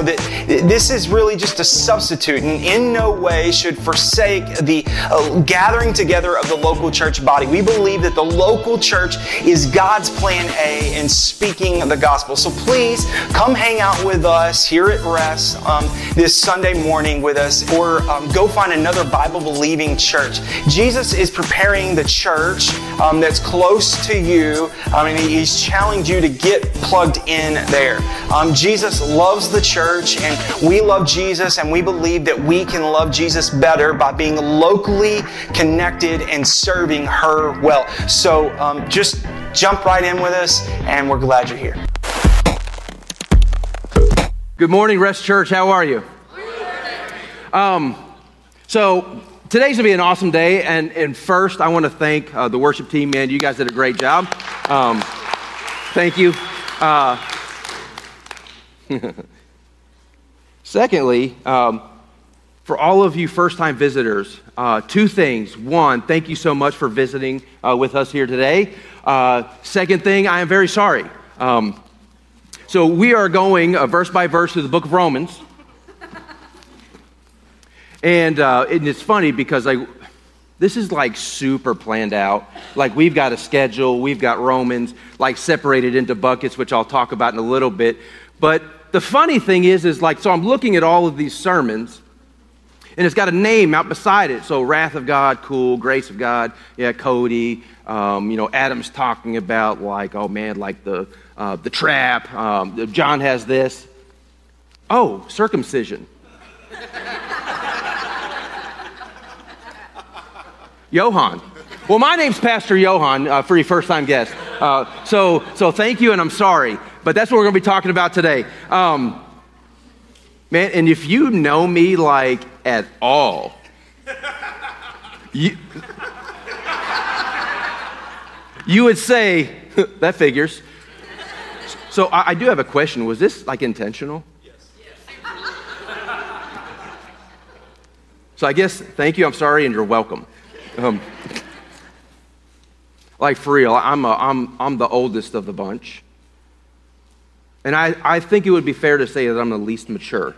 know that this is really just a substitute and in no way should forsake the uh, gathering together of the local church body. We believe that the local church is God's plan A in speaking the gospel. So please come hang out with us here at Rest um, this Sunday morning with us or um, go find another Bible believing church. Jesus is preparing the church um, that's close to you. I mean, he's challenged you to get plugged in there. Um, Jesus loves the church church and we love Jesus and we believe that we can love Jesus better by being locally connected and serving her well. So um, just jump right in with us and we're glad you're here. Good morning, Rest Church. How are you? Um, so today's gonna be an awesome day, and, and first I want to thank uh, the worship team. Man, you guys did a great job. Um, thank you. Uh, Secondly, um, for all of you first time visitors, uh, two things. One, thank you so much for visiting uh, with us here today. Uh, second thing, I am very sorry. Um, so, we are going uh, verse by verse through the book of Romans. And, uh, and it's funny because like, this is like super planned out. Like, we've got a schedule, we've got Romans like separated into buckets, which I'll talk about in a little bit. But the funny thing is, is like, so I'm looking at all of these sermons, and it's got a name out beside it. So, wrath of God, cool. Grace of God, yeah, Cody. Um, you know, Adam's talking about like, oh man, like the uh, the trap. Um, John has this. Oh, circumcision. Johann. Well, my name's Pastor Johann uh, for your first time guest. Uh, so, so thank you, and I'm sorry but that's what we're going to be talking about today. Um, man, and if you know me like at all, you, you would say, that figures. So I, I, do have a question. Was this like intentional? Yes. So I guess, thank you, I'm sorry, and you're welcome. Um, like for real, I'm, a, I'm, I'm the oldest of the bunch. And I, I think it would be fair to say that I'm the least mature.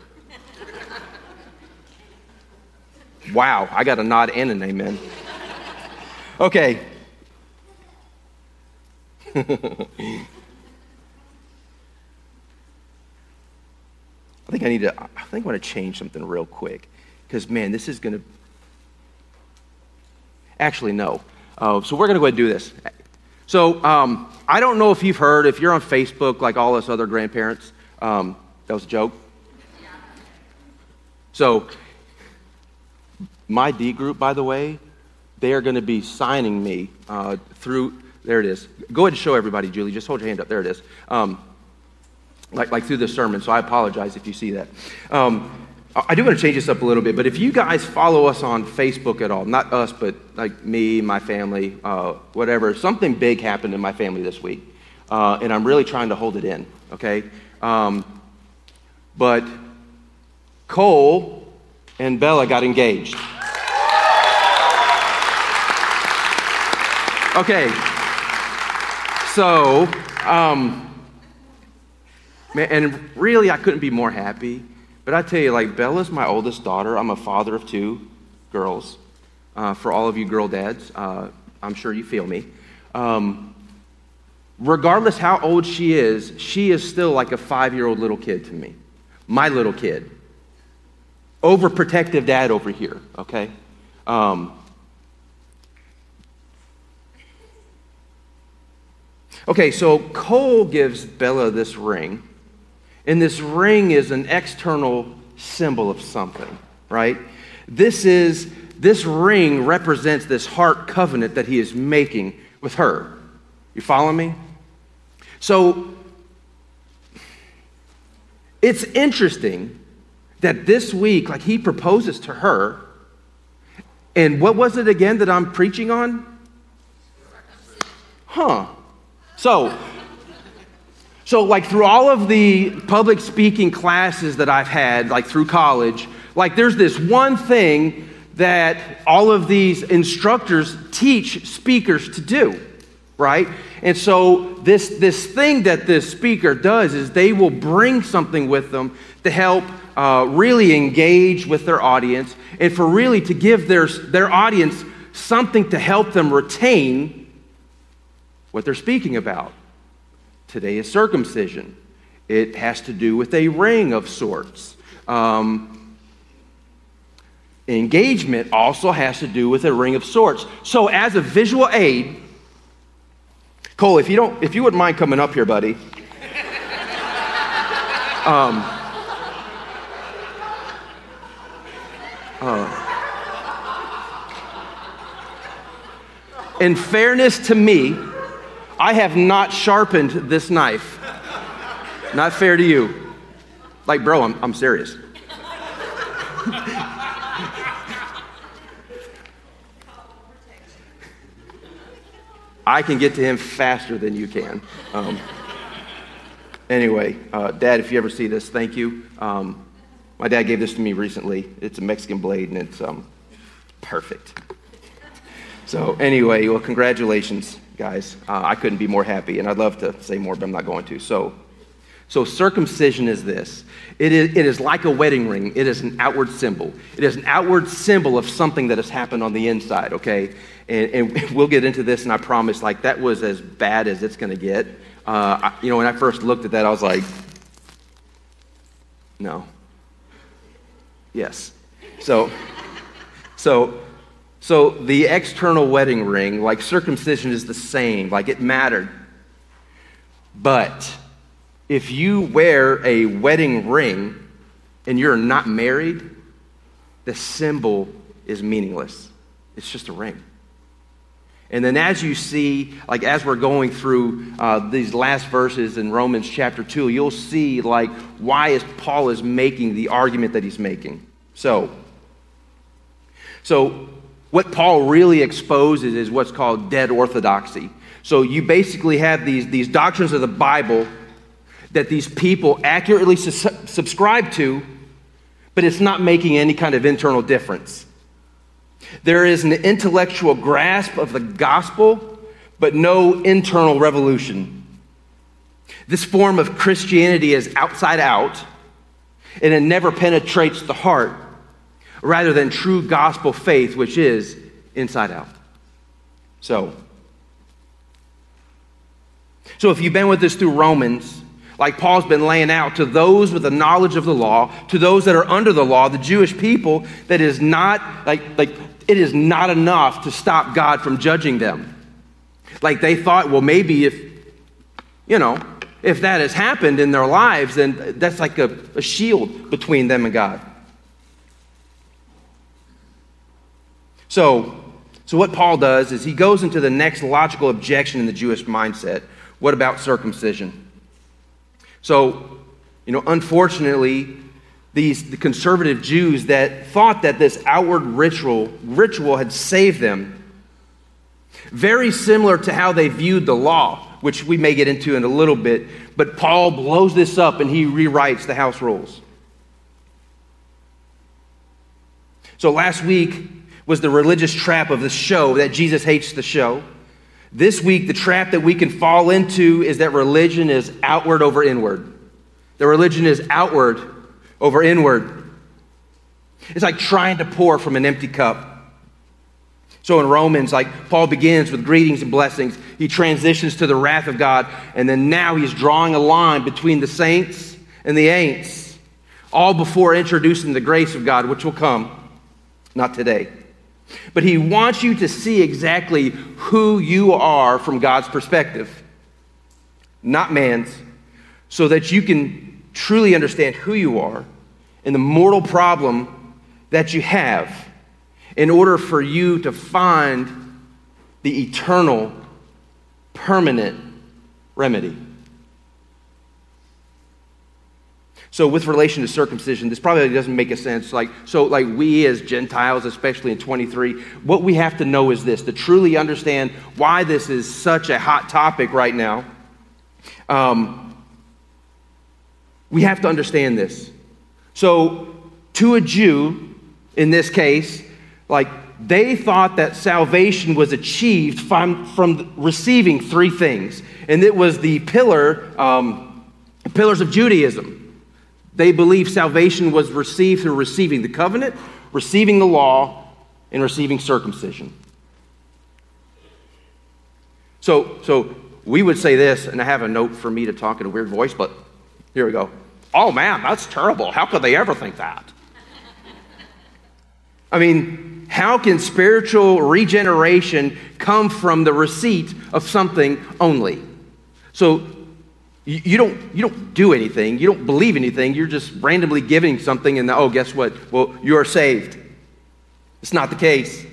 wow, I got a nod and an amen. Okay. I think I need to, I think I want to change something real quick. Because, man, this is going to. Actually, no. Uh, so we're going to go ahead and do this. So um, I don't know if you've heard, if you're on Facebook like all us other grandparents, um, that was a joke. So my D group, by the way, they are going to be signing me uh, through. There it is. Go ahead and show everybody, Julie. Just hold your hand up. There it is. Um, like, like through the sermon. So I apologize if you see that. Um, I do want to change this up a little bit, but if you guys follow us on Facebook at all, not us, but like me, my family, uh, whatever, something big happened in my family this week, uh, and I'm really trying to hold it in, okay? Um, but Cole and Bella got engaged. Okay, so, um, and really, I couldn't be more happy but I tell you, like, Bella's my oldest daughter. I'm a father of two girls. Uh, for all of you girl dads, uh, I'm sure you feel me. Um, regardless how old she is, she is still like a five year old little kid to me. My little kid. Overprotective dad over here, okay? Um, okay, so Cole gives Bella this ring. And this ring is an external symbol of something, right? This is this ring represents this heart covenant that he is making with her. You follow me? So it's interesting that this week, like he proposes to her, and what was it again that I'm preaching on? Huh. So, so like through all of the public speaking classes that I've had, like through college, like there's this one thing that all of these instructors teach speakers to do, right? And so this this thing that this speaker does is they will bring something with them to help uh, really engage with their audience and for really to give their, their audience something to help them retain what they're speaking about. Today is circumcision, it has to do with a ring of sorts. Um, engagement also has to do with a ring of sorts. So, as a visual aid, Cole, if you don't, if you wouldn't mind coming up here, buddy. Um, uh, in fairness to me, I have not sharpened this knife. Not fair to you. Like, bro, I'm, I'm serious. I can get to him faster than you can. Um, anyway, uh, Dad, if you ever see this, thank you. Um, my dad gave this to me recently. It's a Mexican blade and it's um, perfect. So, anyway, well, congratulations, guys. Uh, I couldn't be more happy, and I'd love to say more, but I'm not going to. So, so circumcision is this it is, it is like a wedding ring, it is an outward symbol. It is an outward symbol of something that has happened on the inside, okay? And, and we'll get into this, and I promise, like, that was as bad as it's going to get. Uh, I, you know, when I first looked at that, I was like, no, Yes. So, so, so the external wedding ring, like circumcision, is the same. Like it mattered. But if you wear a wedding ring and you're not married, the symbol is meaningless. It's just a ring. And then, as you see, like as we're going through uh, these last verses in Romans chapter 2, you'll see like why is Paul is making the argument that he's making. So, so what Paul really exposes is what's called dead orthodoxy. So you basically have these, these doctrines of the Bible that these people accurately su- subscribe to, but it's not making any kind of internal difference. There is an intellectual grasp of the gospel, but no internal revolution. This form of Christianity is outside out, and it never penetrates the heart, rather than true gospel faith, which is inside out. So, so if you've been with us through Romans, like Paul's been laying out to those with the knowledge of the law, to those that are under the law, the Jewish people, that is not like like it is not enough to stop God from judging them. Like they thought, well, maybe if, you know, if that has happened in their lives, then that's like a, a shield between them and God. So, so what Paul does is he goes into the next logical objection in the Jewish mindset. What about circumcision? So, you know, unfortunately, these the conservative Jews that thought that this outward ritual ritual had saved them. Very similar to how they viewed the law, which we may get into in a little bit, but Paul blows this up and he rewrites the house rules. So last week was the religious trap of the show that Jesus hates the show. This week, the trap that we can fall into is that religion is outward over inward. The religion is outward over inward. It's like trying to pour from an empty cup. So in Romans, like Paul begins with greetings and blessings, he transitions to the wrath of God, and then now he's drawing a line between the saints and the ain'ts, all before introducing the grace of God, which will come, not today. But he wants you to see exactly who you are from God's perspective, not man's, so that you can truly understand who you are and the mortal problem that you have in order for you to find the eternal, permanent remedy. So, with relation to circumcision, this probably doesn't make a sense. Like, so, like we as Gentiles, especially in 23, what we have to know is this to truly understand why this is such a hot topic right now. Um, we have to understand this. So, to a Jew, in this case, like they thought that salvation was achieved from, from receiving three things, and it was the pillar, um, pillars of Judaism. They believed salvation was received through receiving the covenant, receiving the law, and receiving circumcision. So, so we would say this, and I have a note for me to talk in a weird voice, but here we go. Oh man, that's terrible. How could they ever think that? I mean, how can spiritual regeneration come from the receipt of something only? So you, don't, you don't do anything, you don't believe anything, you're just randomly giving something, and oh, guess what? Well, you are saved. It's not the case.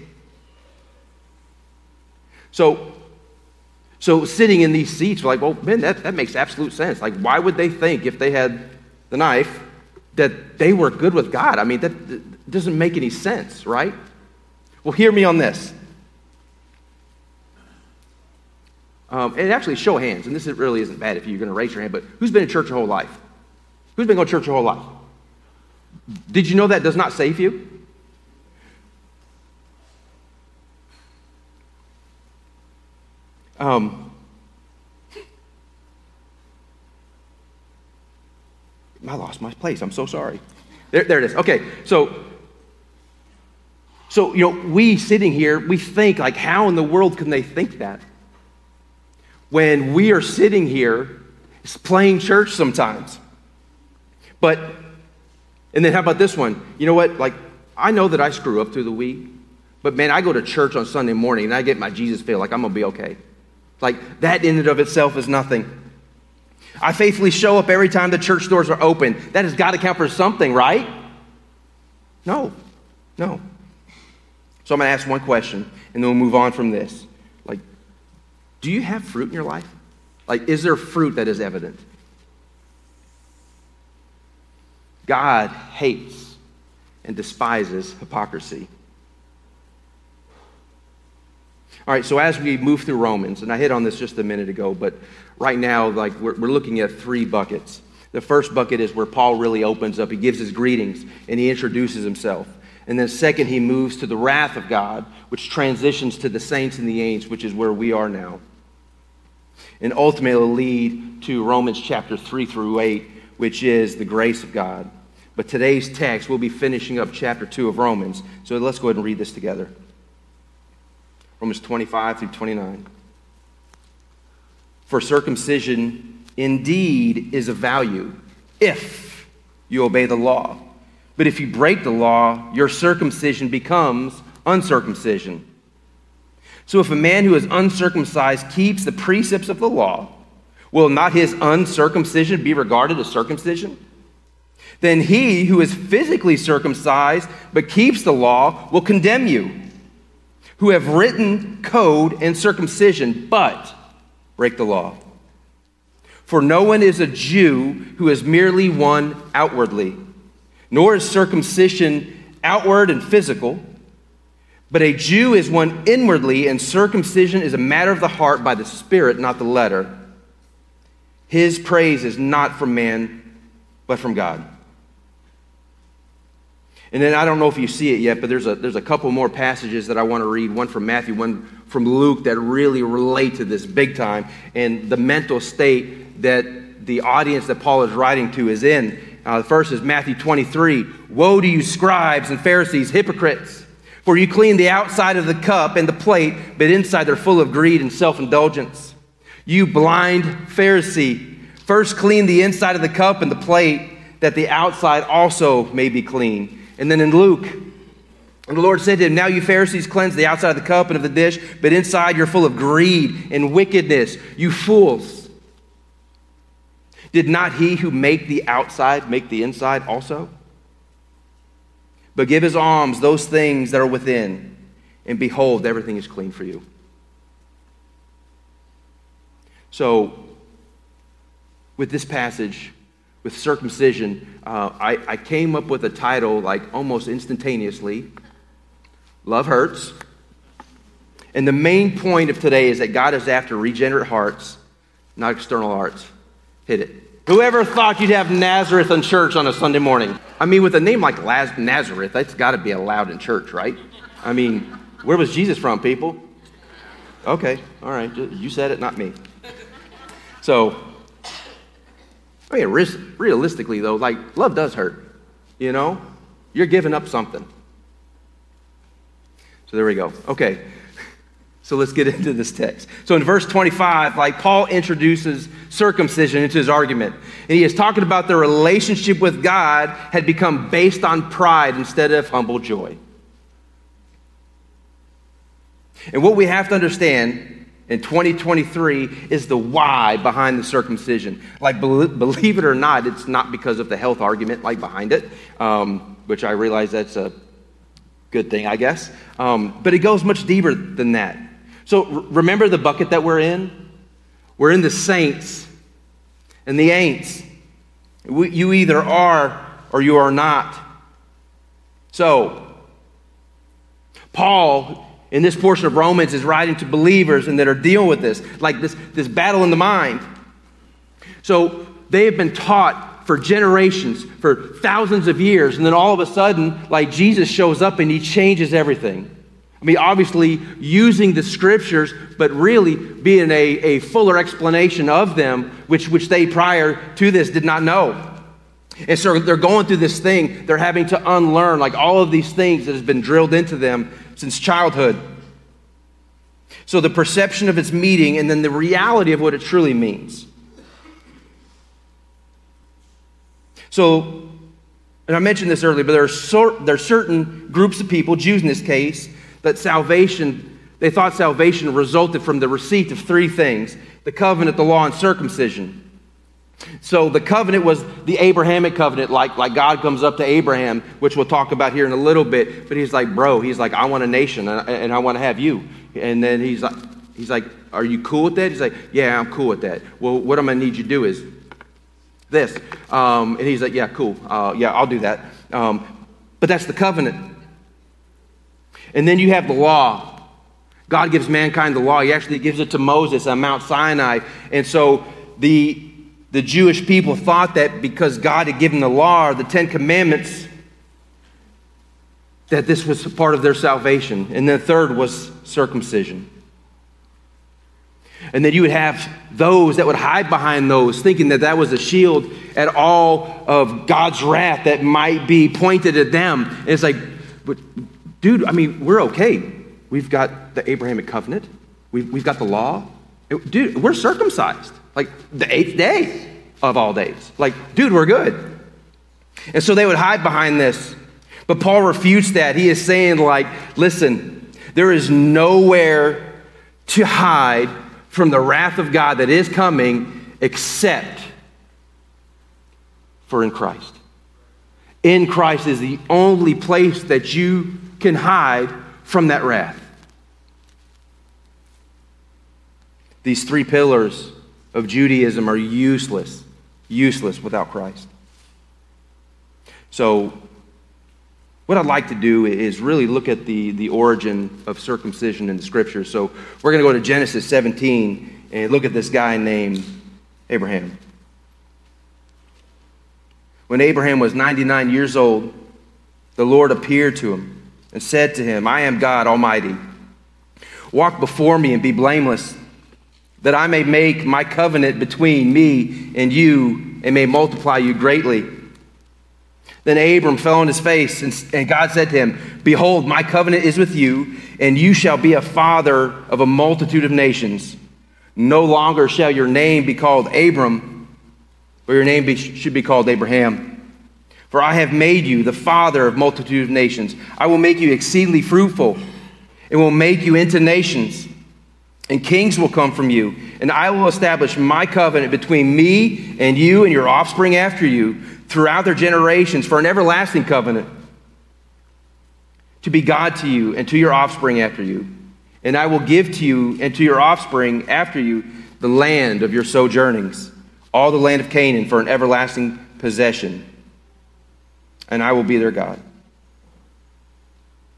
So, so sitting in these seats, like, well, man, that, that makes absolute sense. Like, why would they think if they had the knife that they were good with God? I mean, that, that doesn't make any sense, right? Well, hear me on this. Um, and actually, show of hands, and this really isn't bad if you're going to raise your hand, but who's been in church your whole life? Who's been going to church your whole life? Did you know that does not save you? Um, I lost my place. I'm so sorry. There, there it is. Okay, so so you know, we sitting here, we think like, how in the world can they think that? When we are sitting here playing church sometimes. But, and then how about this one? You know what? Like, I know that I screw up through the week, but man, I go to church on Sunday morning and I get my Jesus feel like I'm going to be okay. Like, that in and of itself is nothing. I faithfully show up every time the church doors are open. That has got to count for something, right? No, no. So I'm going to ask one question and then we'll move on from this. Do you have fruit in your life? Like, is there fruit that is evident? God hates and despises hypocrisy. All right, so as we move through Romans, and I hit on this just a minute ago, but right now, like, we're, we're looking at three buckets. The first bucket is where Paul really opens up. He gives his greetings and he introduces himself. And then, second, he moves to the wrath of God, which transitions to the saints and the angels, which is where we are now and ultimately lead to Romans chapter 3 through 8, which is the grace of God. But today's text, we'll be finishing up chapter 2 of Romans. So let's go ahead and read this together. Romans 25 through 29. For circumcision indeed is of value if you obey the law. But if you break the law, your circumcision becomes uncircumcision. So if a man who is uncircumcised keeps the precepts of the law, will not his uncircumcision be regarded as circumcision? Then he who is physically circumcised but keeps the law will condemn you, who have written code and circumcision but break the law. For no one is a Jew who is merely one outwardly, nor is circumcision outward and physical but a Jew is one inwardly, and circumcision is a matter of the heart by the Spirit, not the letter. His praise is not from man, but from God. And then I don't know if you see it yet, but there's a, there's a couple more passages that I want to read one from Matthew, one from Luke that really relate to this big time and the mental state that the audience that Paul is writing to is in. Uh, the first is Matthew 23 Woe to you, scribes and Pharisees, hypocrites! For you clean the outside of the cup and the plate, but inside they're full of greed and self indulgence. You blind Pharisee, first clean the inside of the cup and the plate, that the outside also may be clean. And then in Luke, and the Lord said to him, Now you Pharisees cleanse the outside of the cup and of the dish, but inside you're full of greed and wickedness. You fools. Did not he who make the outside make the inside also? But give his alms those things that are within, and behold, everything is clean for you. So, with this passage, with circumcision, uh, I, I came up with a title like almost instantaneously Love Hurts. And the main point of today is that God is after regenerate hearts, not external hearts. Hit it. Whoever thought you'd have Nazareth in church on a Sunday morning? I mean, with a name like Laz- Nazareth, that's got to be allowed in church, right? I mean, where was Jesus from, people? Okay, all right, you said it, not me. So, I mean, realistically, though, like, love does hurt. You know? You're giving up something. So there we go. Okay. So let's get into this text. So in verse 25, like Paul introduces circumcision into his argument. And he is talking about the relationship with God had become based on pride instead of humble joy. And what we have to understand in 2023 is the why behind the circumcision. Like, believe it or not, it's not because of the health argument like behind it, um, which I realize that's a good thing, I guess. Um, but it goes much deeper than that. So remember the bucket that we're in? We're in the saints and the ain'ts. You either are or you are not. So, Paul in this portion of Romans is writing to believers and that are dealing with this, like this, this battle in the mind. So they have been taught for generations, for thousands of years, and then all of a sudden, like Jesus shows up and he changes everything. I mean, obviously using the scriptures, but really being a, a fuller explanation of them, which, which they prior to this did not know. And so they're going through this thing, they're having to unlearn like all of these things that has been drilled into them since childhood. So the perception of its meaning and then the reality of what it truly means. So, and I mentioned this earlier, but there are, so, there are certain groups of people, Jews in this case, that salvation, they thought salvation resulted from the receipt of three things the covenant, the law, and circumcision. So the covenant was the Abrahamic covenant, like, like God comes up to Abraham, which we'll talk about here in a little bit. But he's like, bro, he's like, I want a nation and, and I want to have you. And then he's like, he's like, are you cool with that? He's like, yeah, I'm cool with that. Well, what I'm going to need you to do is this. Um, and he's like, yeah, cool. Uh, yeah, I'll do that. Um, but that's the covenant. And then you have the law. God gives mankind the law. He actually gives it to Moses on Mount Sinai. And so the the Jewish people thought that because God had given the law the Ten Commandments, that this was part of their salvation. And the third was circumcision. And then you would have those that would hide behind those, thinking that that was a shield at all of God's wrath that might be pointed at them. And it's like, but dude, I mean, we're okay. We've got the Abrahamic covenant, we've, we've got the law. Dude, we're circumcised. Like the eighth day of all days. Like, dude, we're good. And so they would hide behind this. But Paul refutes that. He is saying, like, listen, there is nowhere to hide from the wrath of God that is coming except for in Christ. In Christ is the only place that you can hide from that wrath. These three pillars of Judaism are useless, useless without Christ. So, what I'd like to do is really look at the, the origin of circumcision in the scriptures. So, we're going to go to Genesis 17 and look at this guy named Abraham. When Abraham was 99 years old, the Lord appeared to him and said to him, I am God Almighty. Walk before me and be blameless that I may make my covenant between me and you and may multiply you greatly. Then Abram fell on his face, and, and, God said to him, Behold, my covenant is with you, and you shall be a father of a multitude of nations. No longer shall your name be called Abram, but your name be, should be called Abraham. For I have made you the father of multitude of nations. I will make you exceedingly fruitful, and will make you into nations and kings will come from you. And I will establish my covenant between me and you and your offspring after you throughout their generations for an everlasting covenant to be God to you and to your offspring after you. And I will give to you and to your offspring after you the land of your sojournings, all the land of Canaan for an everlasting possession, and I will be their God.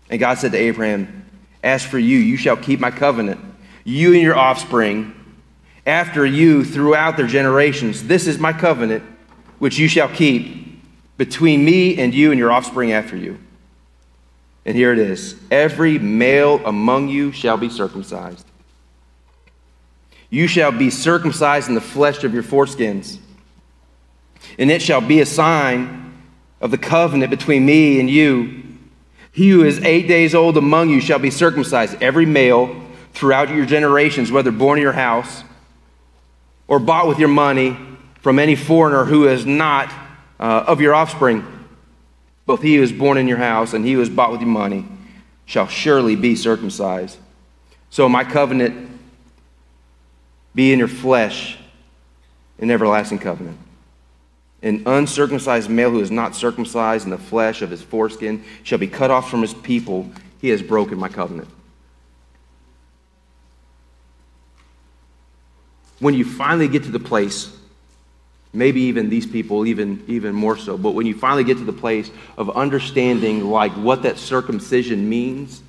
And God said to Abraham, As for you, you shall keep my covenant, you and your offspring, after you throughout their generations. This is my covenant, which you shall keep between me and you and your offspring after you. And here it is every male among you shall be circumcised. You shall be circumcised in the flesh of your foreskins, and it shall be a sign of the covenant between me and you. He who is eight days old among you shall be circumcised, every male throughout your generations, whether born in your house or bought with your money from any foreigner who is not uh, of your offspring. Both he who is born in your house and he who is bought with your money shall surely be circumcised. So my covenant be in your flesh an everlasting covenant. An uncircumcised male who is not circumcised in the flesh of his foreskin shall be cut off from his people. He has broken my covenant. When you finally get to the place, maybe even these people, even, even more so, but when you finally get to the place of understanding like what that circumcision means,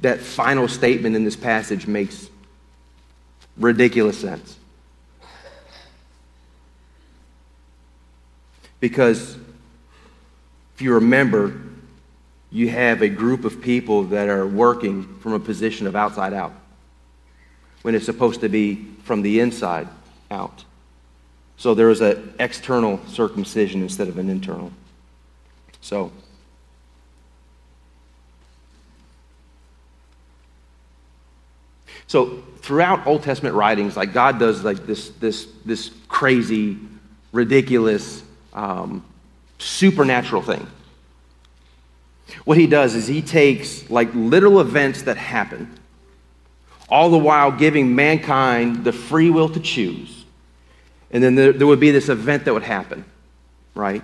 that final statement in this passage makes ridiculous sense. Because if you remember, you have a group of people that are working from a position of outside out when it's supposed to be from the inside out. So there is an external circumcision instead of an internal. So, so throughout Old Testament writings, like God does like this, this, this crazy, ridiculous um, supernatural thing. What he does is he takes like little events that happen, all the while giving mankind the free will to choose. And then there, there would be this event that would happen, right?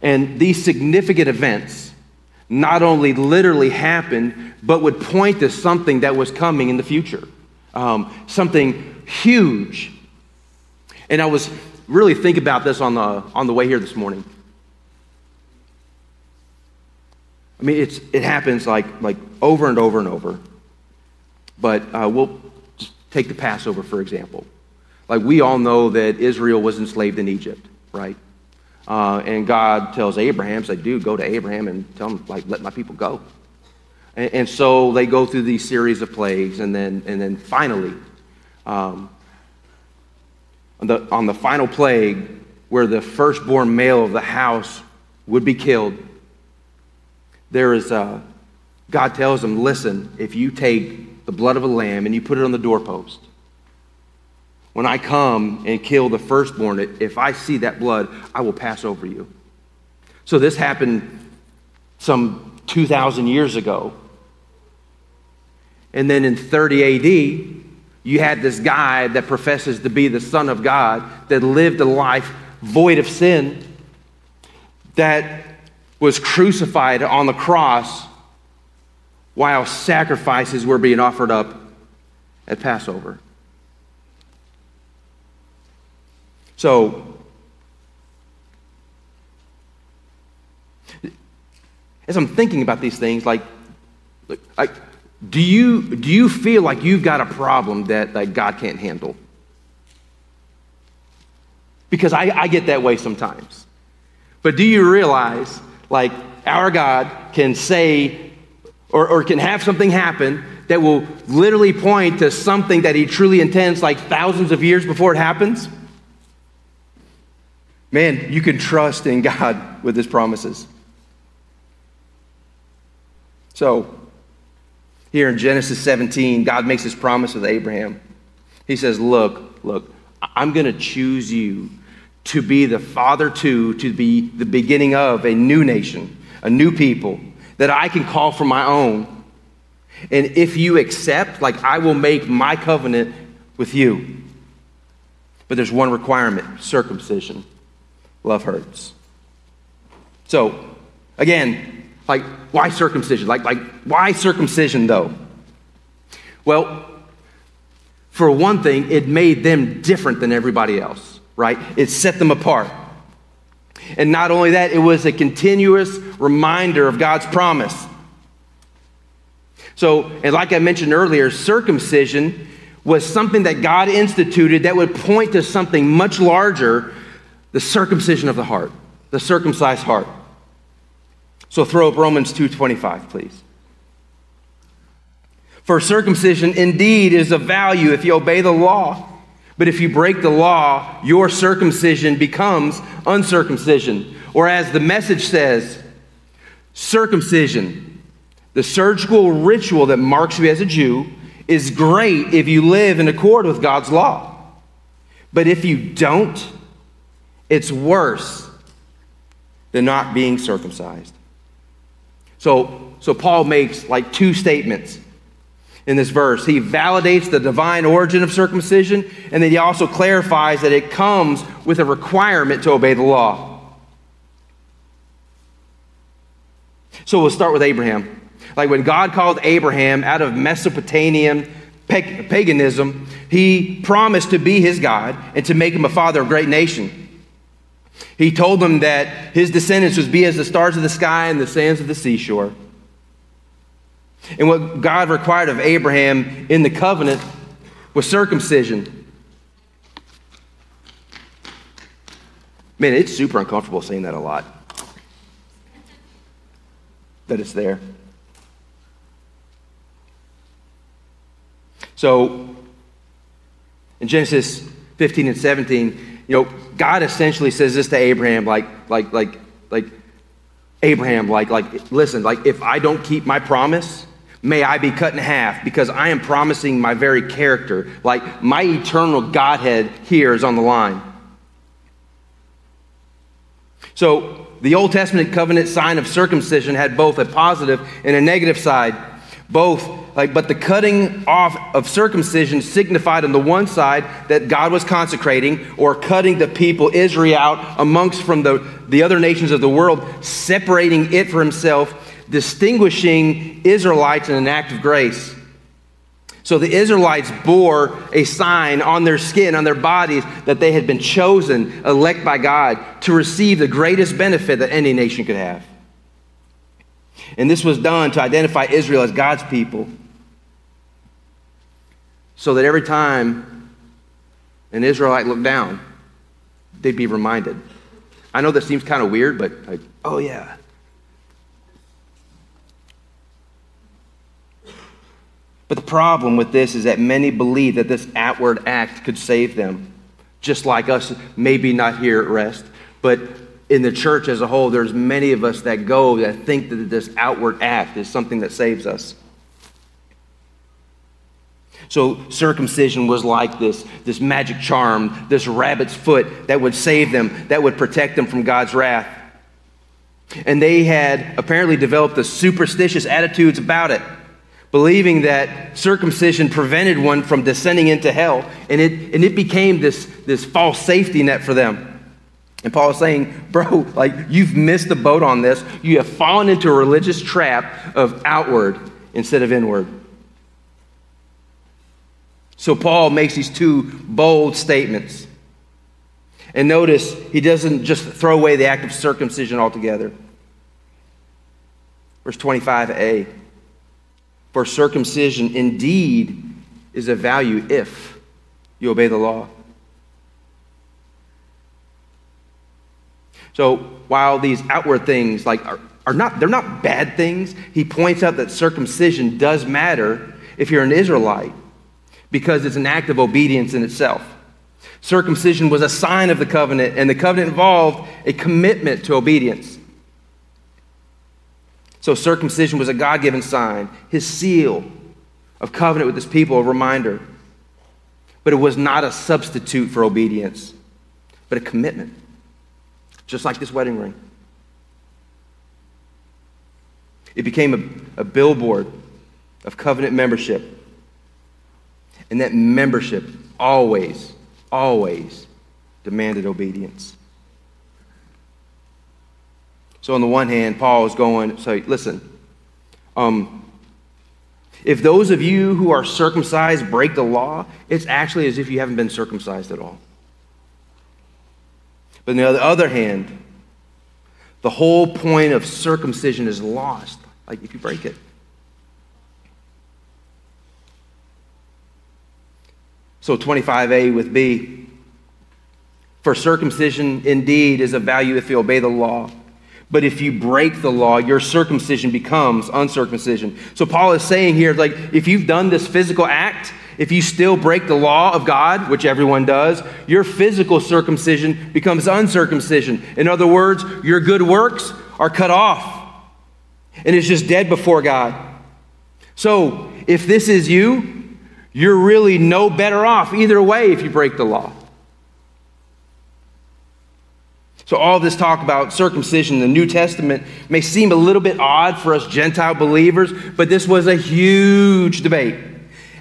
And these significant events not only literally happened, but would point to something that was coming in the future, um, something huge. And I was really think about this on the, on the way here this morning. I mean, it's, it happens like, like over and over and over. But uh, we'll just take the Passover, for example. Like, we all know that Israel was enslaved in Egypt, right? Uh, and God tells Abraham, say, dude, go to Abraham and tell him, like, let my people go. And, and so they go through these series of plagues, and then, and then finally, um, on the, on the final plague, where the firstborn male of the house would be killed, there is a, God tells them, listen, if you take the blood of a lamb and you put it on the doorpost, when I come and kill the firstborn, if I see that blood, I will pass over you. So this happened some 2,000 years ago. And then in 30 AD, you had this guy that professes to be the Son of God that lived a life void of sin, that was crucified on the cross while sacrifices were being offered up at Passover. So, as I'm thinking about these things, like, like do you, do you feel like you've got a problem that, that God can't handle? Because I, I get that way sometimes. But do you realize, like, our God can say or, or can have something happen that will literally point to something that He truly intends, like thousands of years before it happens? Man, you can trust in God with His promises. So, here in Genesis 17, God makes this promise with Abraham. He says, Look, look, I'm going to choose you to be the father to, to be the beginning of a new nation, a new people that I can call for my own. And if you accept, like I will make my covenant with you. But there's one requirement circumcision. Love hurts. So, again, like, why circumcision? Like, like, why circumcision though? Well, for one thing, it made them different than everybody else, right? It set them apart. And not only that, it was a continuous reminder of God's promise. So, and like I mentioned earlier, circumcision was something that God instituted that would point to something much larger the circumcision of the heart, the circumcised heart. So throw up Romans 2:25, please. For circumcision indeed is of value if you obey the law. But if you break the law, your circumcision becomes uncircumcision. Or as the message says, circumcision, the surgical ritual that marks you as a Jew, is great if you live in accord with God's law. But if you don't, it's worse than not being circumcised. So, so Paul makes like two statements in this verse. He validates the divine origin of circumcision, and then he also clarifies that it comes with a requirement to obey the law. So we'll start with Abraham. Like when God called Abraham out of Mesopotamian paganism, he promised to be his God and to make him a father of great nation. He told them that his descendants would be as the stars of the sky and the sands of the seashore. And what God required of Abraham in the covenant was circumcision. Man, it's super uncomfortable saying that a lot. That it's there. So, in Genesis 15 and 17, you know, God essentially says this to Abraham, like, like, like, like, Abraham, like, like, listen, like, if I don't keep my promise, may I be cut in half because I am promising my very character. Like, my eternal Godhead here is on the line. So, the Old Testament covenant sign of circumcision had both a positive and a negative side. Both like, but the cutting off of circumcision signified on the one side that God was consecrating or cutting the people Israel out amongst from the, the other nations of the world, separating it for himself, distinguishing Israelites in an act of grace. So the Israelites bore a sign on their skin, on their bodies, that they had been chosen, elect by God, to receive the greatest benefit that any nation could have. And this was done to identify Israel as God's people so that every time an Israelite looked down, they'd be reminded. I know that seems kind of weird, but like, oh yeah. But the problem with this is that many believe that this outward act could save them, just like us, maybe not here at rest, but in the church as a whole, there's many of us that go that think that this outward act is something that saves us. So circumcision was like this, this magic charm, this rabbit's foot that would save them, that would protect them from God's wrath. And they had apparently developed the superstitious attitudes about it, believing that circumcision prevented one from descending into hell. And it, and it became this, this false safety net for them. And Paul is saying, bro, like you've missed the boat on this. You have fallen into a religious trap of outward instead of inward. So Paul makes these two bold statements. And notice he doesn't just throw away the act of circumcision altogether. Verse 25a For circumcision indeed is of value if you obey the law. So while these outward things like are, are not they're not bad things, he points out that circumcision does matter if you're an Israelite because it's an act of obedience in itself. Circumcision was a sign of the covenant, and the covenant involved a commitment to obedience. So, circumcision was a God given sign, his seal of covenant with his people, a reminder. But it was not a substitute for obedience, but a commitment, just like this wedding ring. It became a, a billboard of covenant membership and that membership always, always demanded obedience. So, on the one hand, Paul is going, so listen, um, if those of you who are circumcised break the law, it's actually as if you haven't been circumcised at all. But on the other hand, The whole point of circumcision is lost, like if you break it. So 25a with B. For circumcision indeed is of value if you obey the law. But if you break the law, your circumcision becomes uncircumcision. So Paul is saying here, like, if you've done this physical act, if you still break the law of God, which everyone does, your physical circumcision becomes uncircumcision. In other words, your good works are cut off and it's just dead before God. So if this is you, you're really no better off either way if you break the law. So, all this talk about circumcision in the New Testament may seem a little bit odd for us Gentile believers, but this was a huge debate.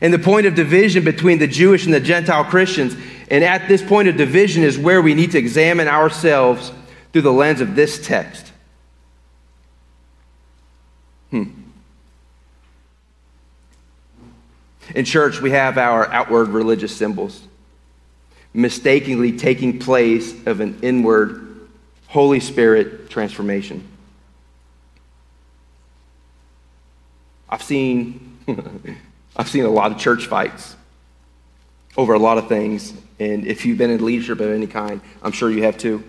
And the point of division between the Jewish and the Gentile Christians, and at this point of division is where we need to examine ourselves through the lens of this text. Hmm. In church, we have our outward religious symbols, mistakenly taking place of an inward Holy Spirit transformation. I've seen, I've seen a lot of church fights over a lot of things, and if you've been in leadership of any kind, I'm sure you have too.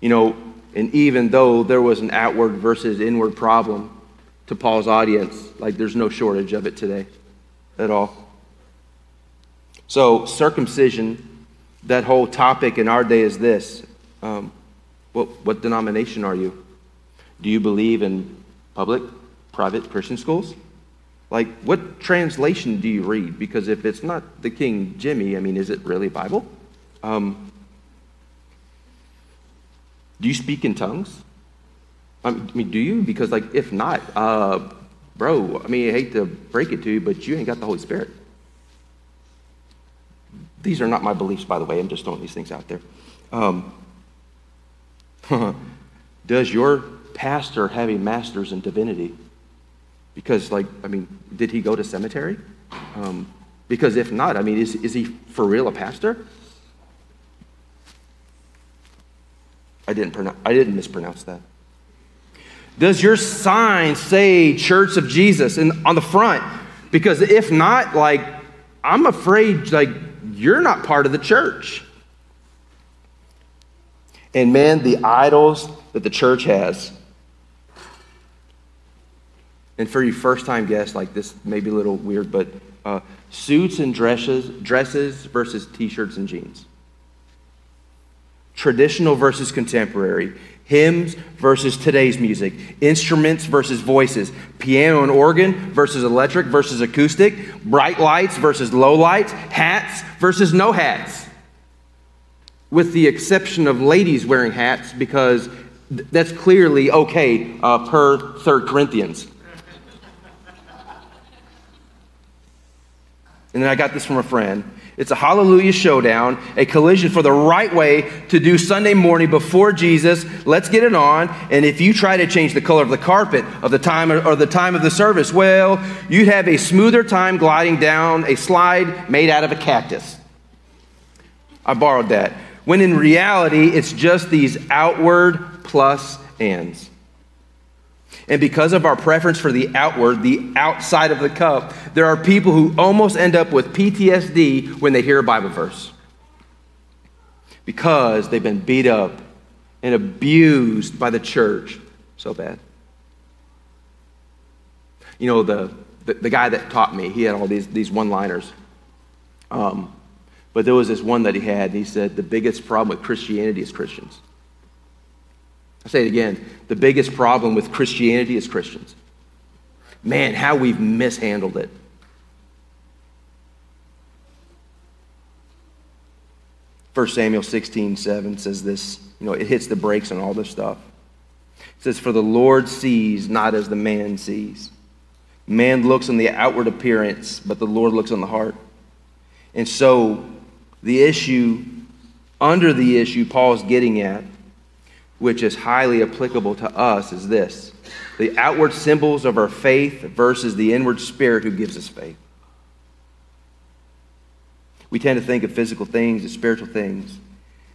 You know, and even though there was an outward versus inward problem to Paul's audience, like there's no shortage of it today at all. So, circumcision that whole topic in our day is this um, what, what denomination are you? Do you believe in public, private Christian schools? Like, what translation do you read? Because if it's not the King Jimmy, I mean, is it really Bible? Um, do you speak in tongues? I mean, do you? Because, like, if not, uh, bro, I mean, I hate to break it to you, but you ain't got the Holy Spirit. These are not my beliefs, by the way. I'm just throwing these things out there. Um, does your pastor have a master's in divinity? Because, like, I mean, did he go to cemetery? Um, because if not, I mean, is, is he for real a pastor? I didn't, pronounce, I didn't mispronounce that. Does your sign say Church of Jesus in, on the front? Because if not, like, I'm afraid, like, you're not part of the church. And man, the idols that the church has. And for you first time guests, like this may be a little weird, but uh, suits and dresses, dresses versus t shirts and jeans. Traditional versus contemporary. Hymns versus today's music. Instruments versus voices. Piano and organ versus electric versus acoustic. Bright lights versus low lights. Hats versus no hats. With the exception of ladies wearing hats, because that's clearly okay uh, per 3rd Corinthians. And then I got this from a friend. It's a hallelujah showdown, a collision for the right way to do Sunday morning before Jesus. Let's get it on. And if you try to change the color of the carpet of the time or the time of the service, well, you'd have a smoother time gliding down a slide made out of a cactus. I borrowed that. When in reality, it's just these outward plus ands. And because of our preference for the outward, the outside of the cup, there are people who almost end up with PTSD when they hear a Bible verse. Because they've been beat up and abused by the church so bad. You know, the, the, the guy that taught me, he had all these, these one liners. Um, but there was this one that he had, and he said, The biggest problem with Christianity is Christians. I'll say it again. The biggest problem with Christianity is Christians. Man, how we've mishandled it. First Samuel 16, 7 says this. You know, it hits the brakes on all this stuff. It says, For the Lord sees not as the man sees. Man looks on the outward appearance, but the Lord looks on the heart. And so, the issue, under the issue Paul's getting at, which is highly applicable to us, is this the outward symbols of our faith versus the inward spirit who gives us faith. We tend to think of physical things as spiritual things.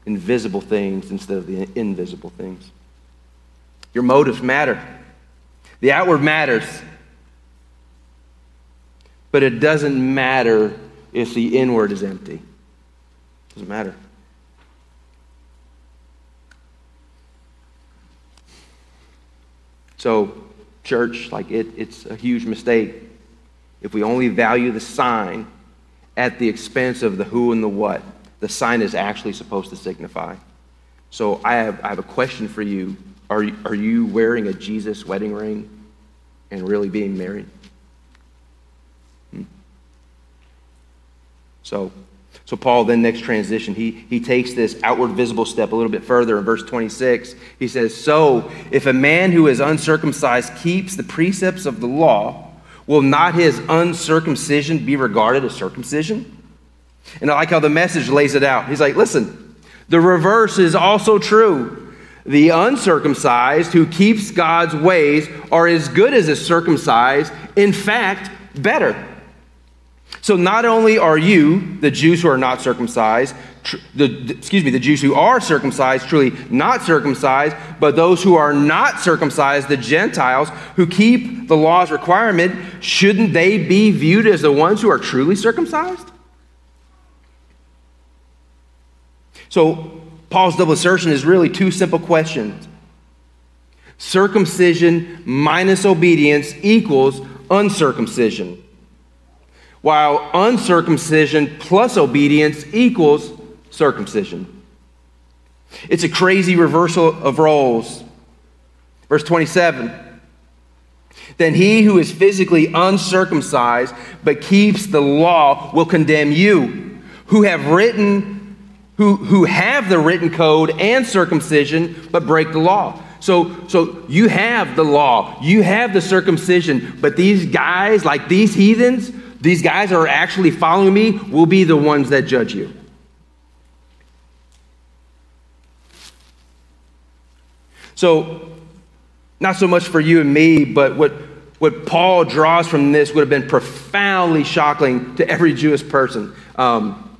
invisible things instead of the invisible things. Your motives matter. The outward matters. But it doesn't matter if the inward is empty. It doesn't matter. So, church, like it, it's a huge mistake if we only value the sign at the expense of the who and the what the sign is actually supposed to signify. So I have, I have a question for you. Are, are you wearing a Jesus wedding ring and really being married? Hmm. So, so Paul then next transition, he, he takes this outward visible step a little bit further in verse 26. He says, So if a man who is uncircumcised keeps the precepts of the law, will not his uncircumcision be regarded as circumcision? And I like how the message lays it out. He's like, listen, the reverse is also true. The uncircumcised who keeps God's ways are as good as the circumcised, in fact, better. So not only are you, the Jews who are not circumcised, tr- the, the, excuse me, the Jews who are circumcised, truly not circumcised, but those who are not circumcised, the Gentiles who keep the law's requirement, shouldn't they be viewed as the ones who are truly circumcised? So Paul's double assertion is really two simple questions. Circumcision minus obedience equals uncircumcision while uncircumcision plus obedience equals circumcision. It's a crazy reversal of roles. Verse 27 Then he who is physically uncircumcised but keeps the law will condemn you, who have written. Who, who have the written code and circumcision but break the law. So, so you have the law, you have the circumcision, but these guys, like these heathens, these guys that are actually following me will be the ones that judge you. So, not so much for you and me, but what, what Paul draws from this would have been profoundly shocking to every Jewish person. Um,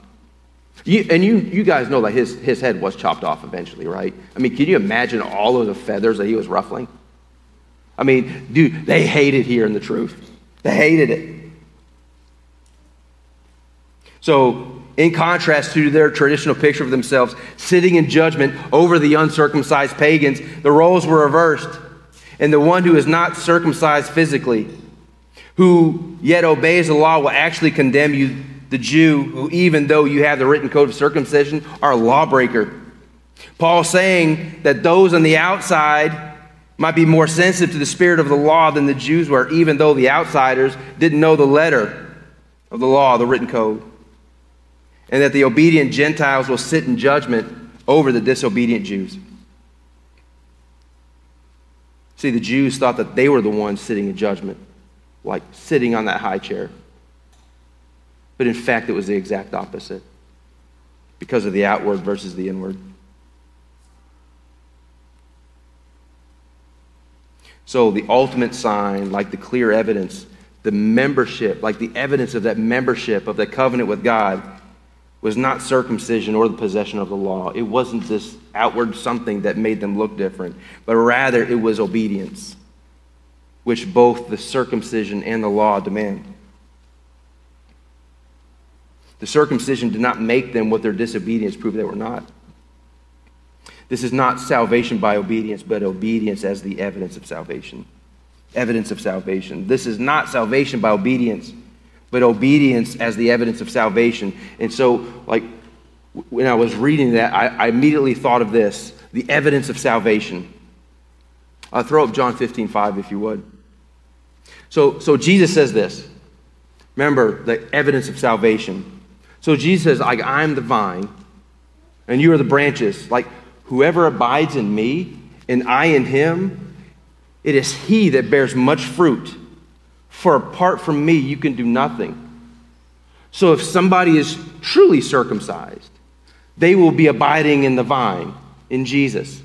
you, and you, you guys know that his, his head was chopped off eventually, right? I mean, can you imagine all of the feathers that he was ruffling? I mean, dude, they hated hearing the truth. They hated it. So, in contrast to their traditional picture of themselves sitting in judgment over the uncircumcised pagans, the roles were reversed. And the one who is not circumcised physically, who yet obeys the law, will actually condemn you, the Jew, who, even though you have the written code of circumcision, are a lawbreaker. Paul saying that those on the outside might be more sensitive to the spirit of the law than the Jews were, even though the outsiders didn't know the letter of the law, the written code and that the obedient Gentiles will sit in judgment over the disobedient Jews. See, the Jews thought that they were the ones sitting in judgment, like sitting on that high chair. But in fact, it was the exact opposite because of the outward versus the inward. So, the ultimate sign, like the clear evidence, the membership, like the evidence of that membership, of that covenant with God, was not circumcision or the possession of the law. It wasn't this outward something that made them look different, but rather it was obedience, which both the circumcision and the law demand. The circumcision did not make them what their disobedience proved they were not. This is not salvation by obedience, but obedience as the evidence of salvation. Evidence of salvation. This is not salvation by obedience but obedience as the evidence of salvation. And so, like, when I was reading that, I, I immediately thought of this the evidence of salvation. I'll throw up John 15, 5, if you would. So, so Jesus says this. Remember, the evidence of salvation. So Jesus says, like, I'm the vine, and you are the branches. Like, whoever abides in me, and I in him, it is he that bears much fruit. For apart from me, you can do nothing. So if somebody is truly circumcised, they will be abiding in the vine, in Jesus.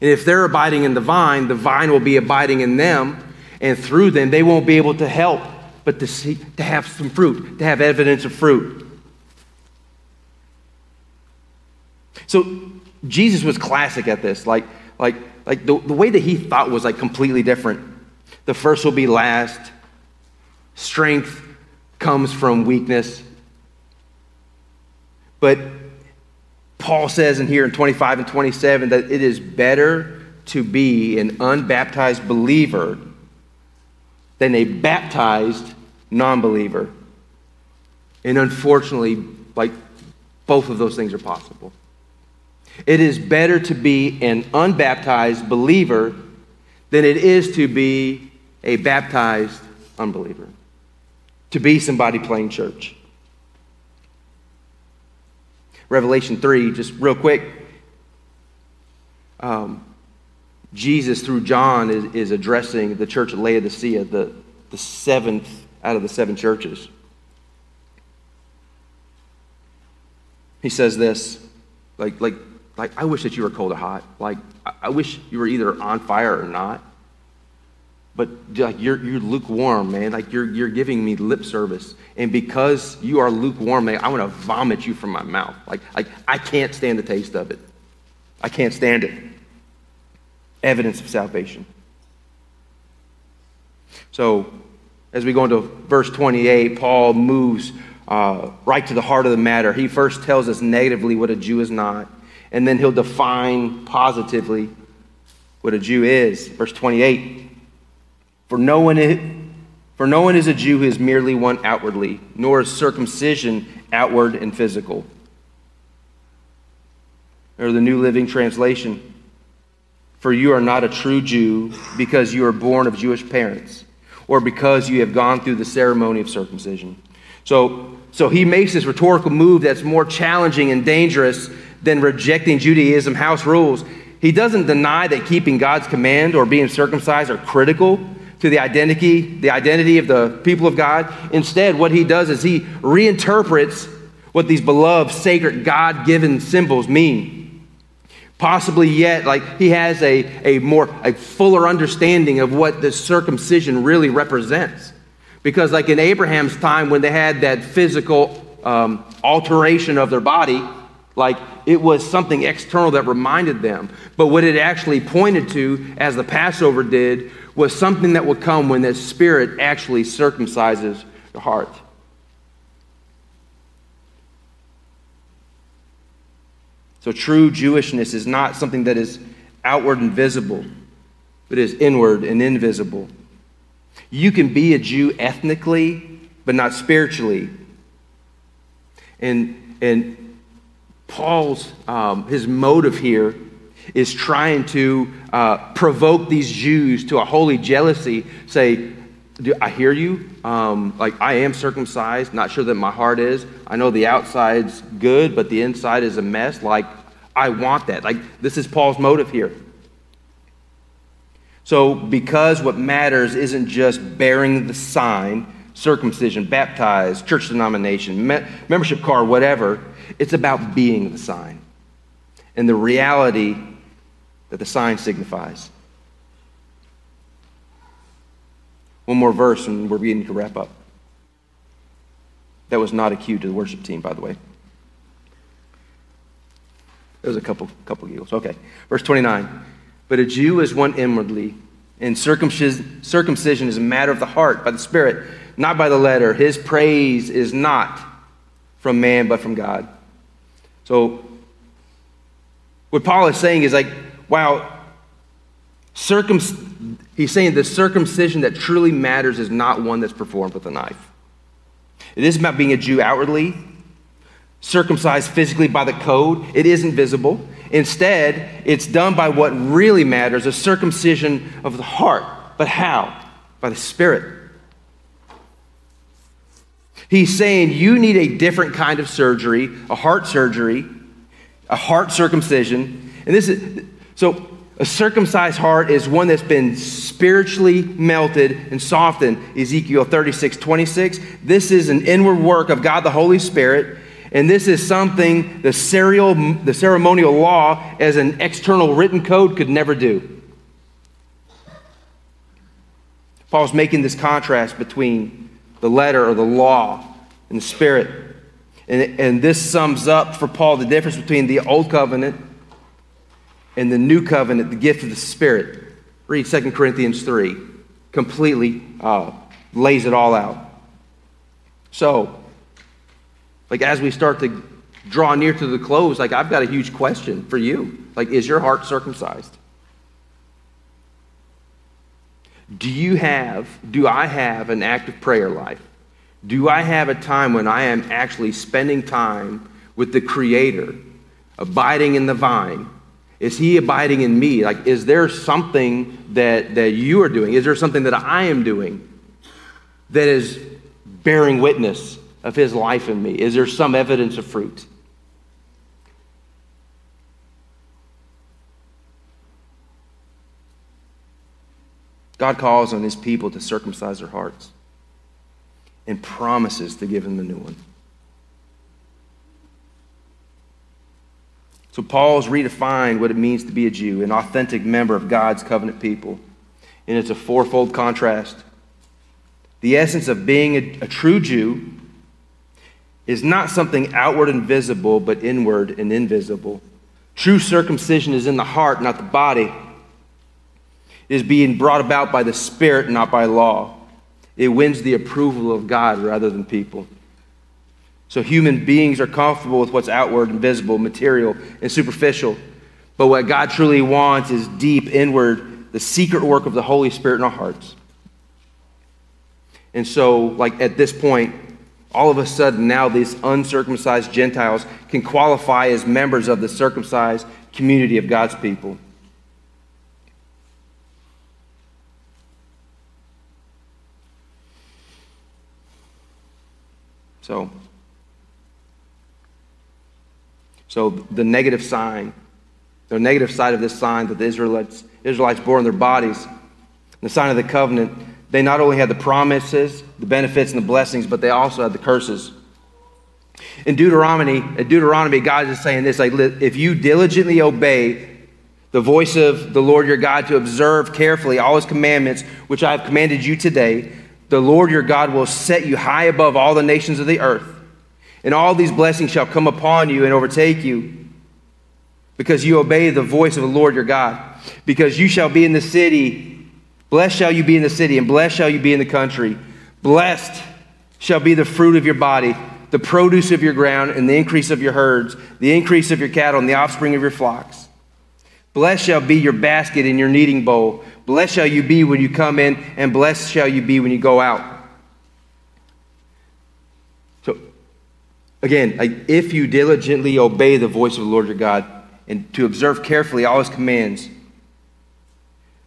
And if they're abiding in the vine, the vine will be abiding in them, and through them, they won't be able to help but to, see, to have some fruit, to have evidence of fruit. So Jesus was classic at this. Like, like, like the, the way that he thought was like completely different. The first will be last. Strength comes from weakness. But Paul says in here in 25 and 27 that it is better to be an unbaptized believer than a baptized non believer. And unfortunately, like both of those things are possible. It is better to be an unbaptized believer than it is to be a baptized unbeliever, to be somebody playing church. Revelation 3, just real quick. Um, Jesus, through John, is, is addressing the church at Laodicea, the, the seventh out of the seven churches. He says this, like, like, like I wish that you were cold or hot. Like, I wish you were either on fire or not. But like you're, you're lukewarm, man. Like you're, you're giving me lip service. And because you are lukewarm, man, I want to vomit you from my mouth. Like, like I can't stand the taste of it. I can't stand it. Evidence of salvation. So, as we go into verse 28, Paul moves uh, right to the heart of the matter. He first tells us negatively what a Jew is not, and then he'll define positively what a Jew is. Verse 28 For no one is, for no one is a Jew who is merely one outwardly, nor is circumcision outward and physical. Or the New Living Translation For you are not a true Jew because you are born of Jewish parents, or because you have gone through the ceremony of circumcision. So so he makes this rhetorical move that's more challenging and dangerous than rejecting Judaism house rules. He doesn't deny that keeping God's command or being circumcised are critical to the identity, the identity of the people of God. Instead, what he does is he reinterprets what these beloved, sacred, God-given symbols mean. Possibly yet, like he has a, a more a fuller understanding of what the circumcision really represents. Because, like in Abraham's time, when they had that physical um, alteration of their body, like it was something external that reminded them. But what it actually pointed to, as the Passover did, was something that would come when the Spirit actually circumcises the heart. So, true Jewishness is not something that is outward and visible, but is inward and invisible. You can be a Jew ethnically, but not spiritually. And, and Paul's, um, his motive here is trying to uh, provoke these Jews to a holy jealousy. Say, I hear you. Um, like, I am circumcised, not sure that my heart is. I know the outside's good, but the inside is a mess. Like, I want that. Like, this is Paul's motive here. So, because what matters isn't just bearing the sign, circumcision, baptized, church denomination, me- membership card, whatever, it's about being the sign and the reality that the sign signifies. One more verse, and we're beginning to wrap up. That was not a cue to the worship team, by the way. There was a couple, couple giggles. Okay. Verse 29. But a Jew is one inwardly, and circumcision is a matter of the heart, by the Spirit, not by the letter. His praise is not from man, but from God. So, what Paul is saying is like, wow, circum- he's saying the circumcision that truly matters is not one that's performed with a knife. It isn't about being a Jew outwardly, circumcised physically by the code, it isn't visible. Instead, it's done by what really matters a circumcision of the heart. But how? By the Spirit. He's saying you need a different kind of surgery, a heart surgery, a heart circumcision. And this is so a circumcised heart is one that's been spiritually melted and softened. Ezekiel 36, 26. This is an inward work of God the Holy Spirit and this is something the, serial, the ceremonial law, as an external written code, could never do. Paul's making this contrast between the letter or the law and the spirit. And, and this sums up for Paul the difference between the old covenant In the new covenant, the gift of the Spirit. Read 2 Corinthians 3. Completely uh, lays it all out. So, like as we start to draw near to the close, like I've got a huge question for you. Like, is your heart circumcised? Do you have, do I have an active prayer life? Do I have a time when I am actually spending time with the Creator, abiding in the vine? Is He abiding in me? Like, is there something that, that you are doing? Is there something that I am doing that is bearing witness of His life in me? Is there some evidence of fruit? God calls on his people to circumcise their hearts and promises to give them a new one. So, Paul's redefined what it means to be a Jew, an authentic member of God's covenant people. And it's a fourfold contrast. The essence of being a, a true Jew is not something outward and visible, but inward and invisible. True circumcision is in the heart, not the body It is being brought about by the Spirit, not by law. It wins the approval of God rather than people. So human beings are comfortable with what's outward and visible, material and superficial. But what God truly wants is deep, inward, the secret work of the Holy Spirit in our hearts. And so, like at this point, all of a sudden now these uncircumcised Gentiles can qualify as members of the circumcised community of God's people. So, so the negative sign, the negative side of this sign that the Israelites, Israelites bore in their bodies, the sign of the covenant, they not only had the promises, the benefits, and the blessings, but they also had the curses. In Deuteronomy, in Deuteronomy, God is saying this: like, if you diligently obey the voice of the Lord your God to observe carefully all His commandments, which I have commanded you today, the Lord your God will set you high above all the nations of the earth, and all these blessings shall come upon you and overtake you, because you obey the voice of the Lord your God. Because you shall be in the city, blessed shall you be in the city, and blessed shall you be in the country. Blessed shall be the fruit of your body, the produce of your ground, and the increase of your herds, the increase of your cattle, and the offspring of your flocks. Blessed shall be your basket and your kneading bowl. Blessed shall you be when you come in, and blessed shall you be when you go out. Again, if you diligently obey the voice of the Lord your God and to observe carefully all his commands.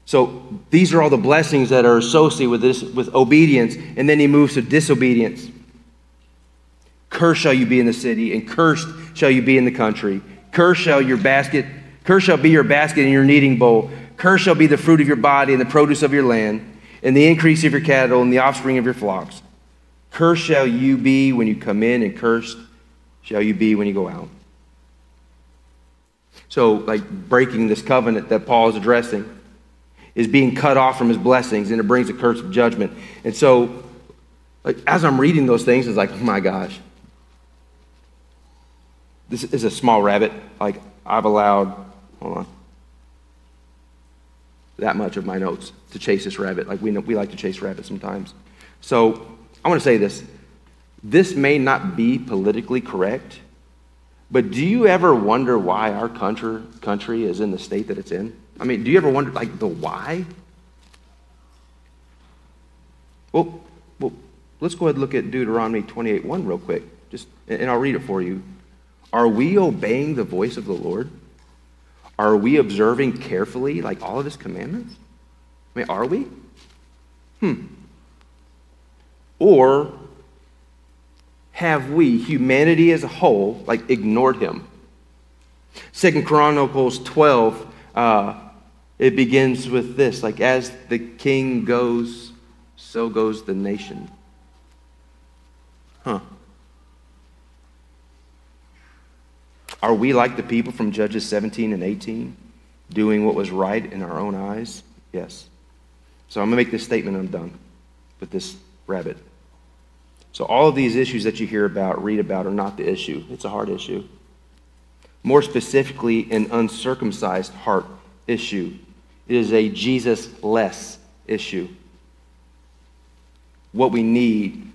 So, these are all the blessings that are associated with this, with obedience. And then he moves to disobedience. Cursed shall you be in the city, and cursed shall you be in the country. Cursed shall your basket, cursed shall be your basket and your kneading bowl. Cursed shall be the fruit of your body and the produce of your land, and the increase of your cattle and the offspring of your flocks. Cursed shall you be when you come in, and cursed shall you be when you go out. So, like breaking this covenant that Paul is addressing is being cut off from his blessings, and it brings a curse of judgment. And so, like, as I'm reading those things, it's like, oh my gosh, this is a small rabbit. Like, I've allowed, hold on that much of my notes to chase this rabbit. Like we, know, we like to chase rabbits sometimes. So I want to say this. This may not be politically correct, but do you ever wonder why our country, country is in the state that it's in? I mean, do you ever wonder, like, the why? Well, well let's go ahead and look at Deuteronomy 28 1 real quick, just, and I'll read it for you. Are we obeying the voice of the Lord? Are we observing carefully, like all of his commandments? I mean, are we? Hmm. Or have we, humanity as a whole, like ignored him? Second Chronicles 12, uh, it begins with this like, as the king goes, so goes the nation. Huh. Are we like the people from Judges 17 and 18, doing what was right in our own eyes? Yes. So I'm going to make this statement I'm done with this rabbit. So all of these issues that you hear about, read about, are not the issue. It's a hard issue. more specifically, an uncircumcised heart issue. It is a Jesus less issue. What we need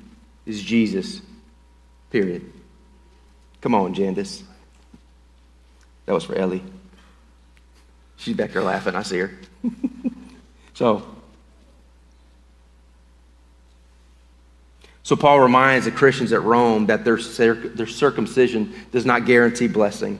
is Jesus, period. Come on, Jandis. That was for Ellie. She's back there laughing. I see her. so, so Paul reminds the Christians at Rome that their, their circumcision does not guarantee blessing.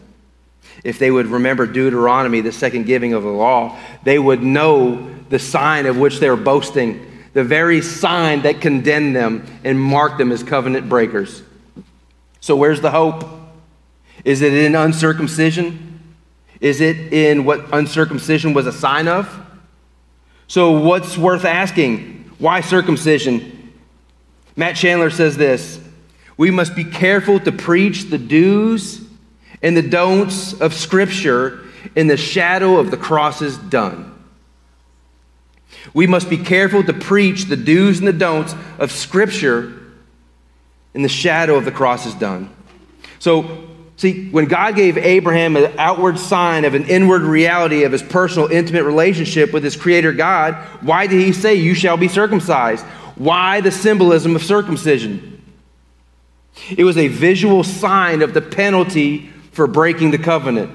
If they would remember Deuteronomy, the second giving of the law, they would know the sign of which they're boasting, the very sign that condemned them and marked them as covenant breakers. So, where's the hope? Is it in uncircumcision? Is it in what uncircumcision was a sign of? So, what's worth asking? Why circumcision? Matt Chandler says this We must be careful to preach the do's and the don'ts of Scripture in the shadow of the crosses done. We must be careful to preach the do's and the don'ts of Scripture in the shadow of the crosses done. So, see, when God gave Abraham an outward sign of an inward reality of his personal, intimate relationship with his Creator God, why did he say, You shall be circumcised? Why the symbolism of circumcision? It was a visual sign of the penalty for breaking the covenant.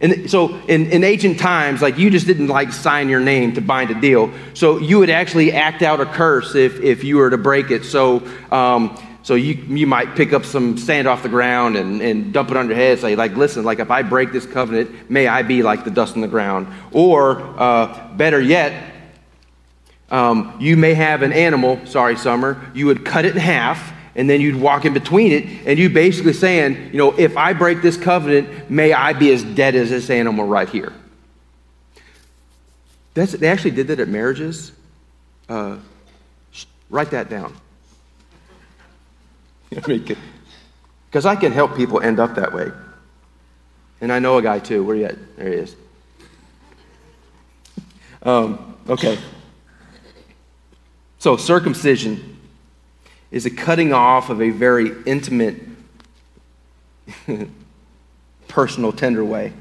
And so in, in ancient times, like you just didn't like sign your name to bind a deal. So you would actually act out a curse if, if you were to break it. So, um, so you, you might pick up some sand off the ground and, and dump it on your head. Say, like, listen, like if I break this covenant, may I be like the dust on the ground. Or uh, better yet, um, you may have an animal, sorry, Summer, you would cut it in half and then you'd walk in between it, and you basically saying, you know, if I break this covenant, may I be as dead as this animal right here. That's, they actually did that at marriages. Uh, write that down. Because I can help people end up that way. And I know a guy too. Where you at? There he is. Um, okay. So, circumcision is a cutting off of a very intimate, personal, tender way.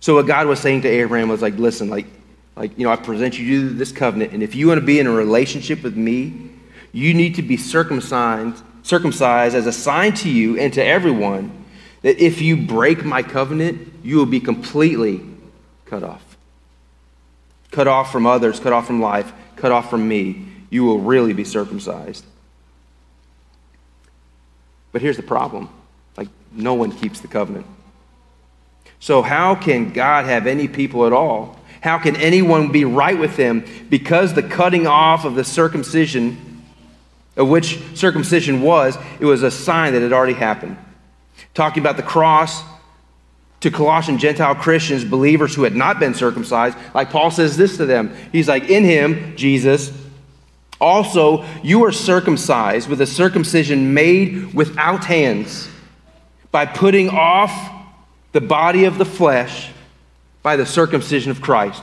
So what God was saying to Abraham was like, listen, like, like you know, I present you this covenant, and if you want to be in a relationship with me, you need to be circumcised, circumcised as a sign to you and to everyone that if you break my covenant, you will be completely cut off. Cut off from others, cut off from life, cut off from me. You will really be circumcised. But here's the problem like, no one keeps the covenant. So, how can God have any people at all? How can anyone be right with him because the cutting off of the circumcision, of which circumcision was, it was a sign that had already happened. Talking about the cross to Colossian Gentile Christians, believers who had not been circumcised, like Paul says this to them. He's like, In him, Jesus, also, you are circumcised with a circumcision made without hands by putting off the body of the flesh by the circumcision of Christ.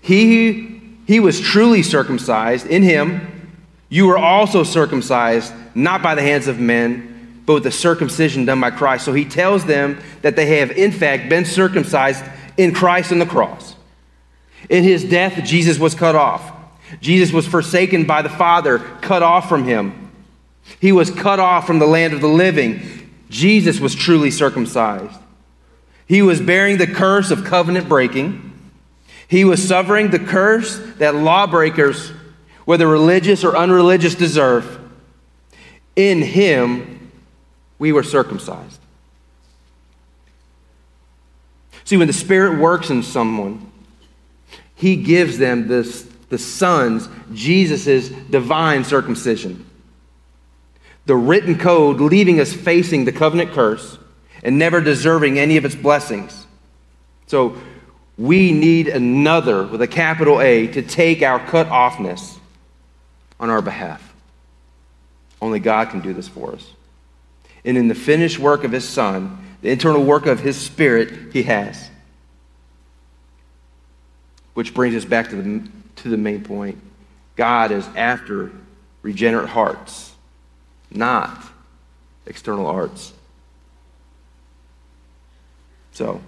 He, he was truly circumcised. In him, you were also circumcised, not by the hands of men, but with the circumcision done by Christ. So he tells them that they have, in fact, been circumcised in Christ on the cross. In his death, Jesus was cut off. Jesus was forsaken by the Father, cut off from him. He was cut off from the land of the living. Jesus was truly circumcised. He was bearing the curse of covenant breaking. He was suffering the curse that lawbreakers, whether religious or unreligious, deserve. In him, we were circumcised. See, when the Spirit works in someone, he gives them this the Son's, Jesus' divine circumcision. The written code leaving us facing the covenant curse and never deserving any of its blessings. So we need another, with a capital A, to take our cut offness on our behalf. Only God can do this for us. And in the finished work of His Son, the internal work of His Spirit, He has. Which brings us back to the to the main point. God is after regenerate hearts, not external arts. So,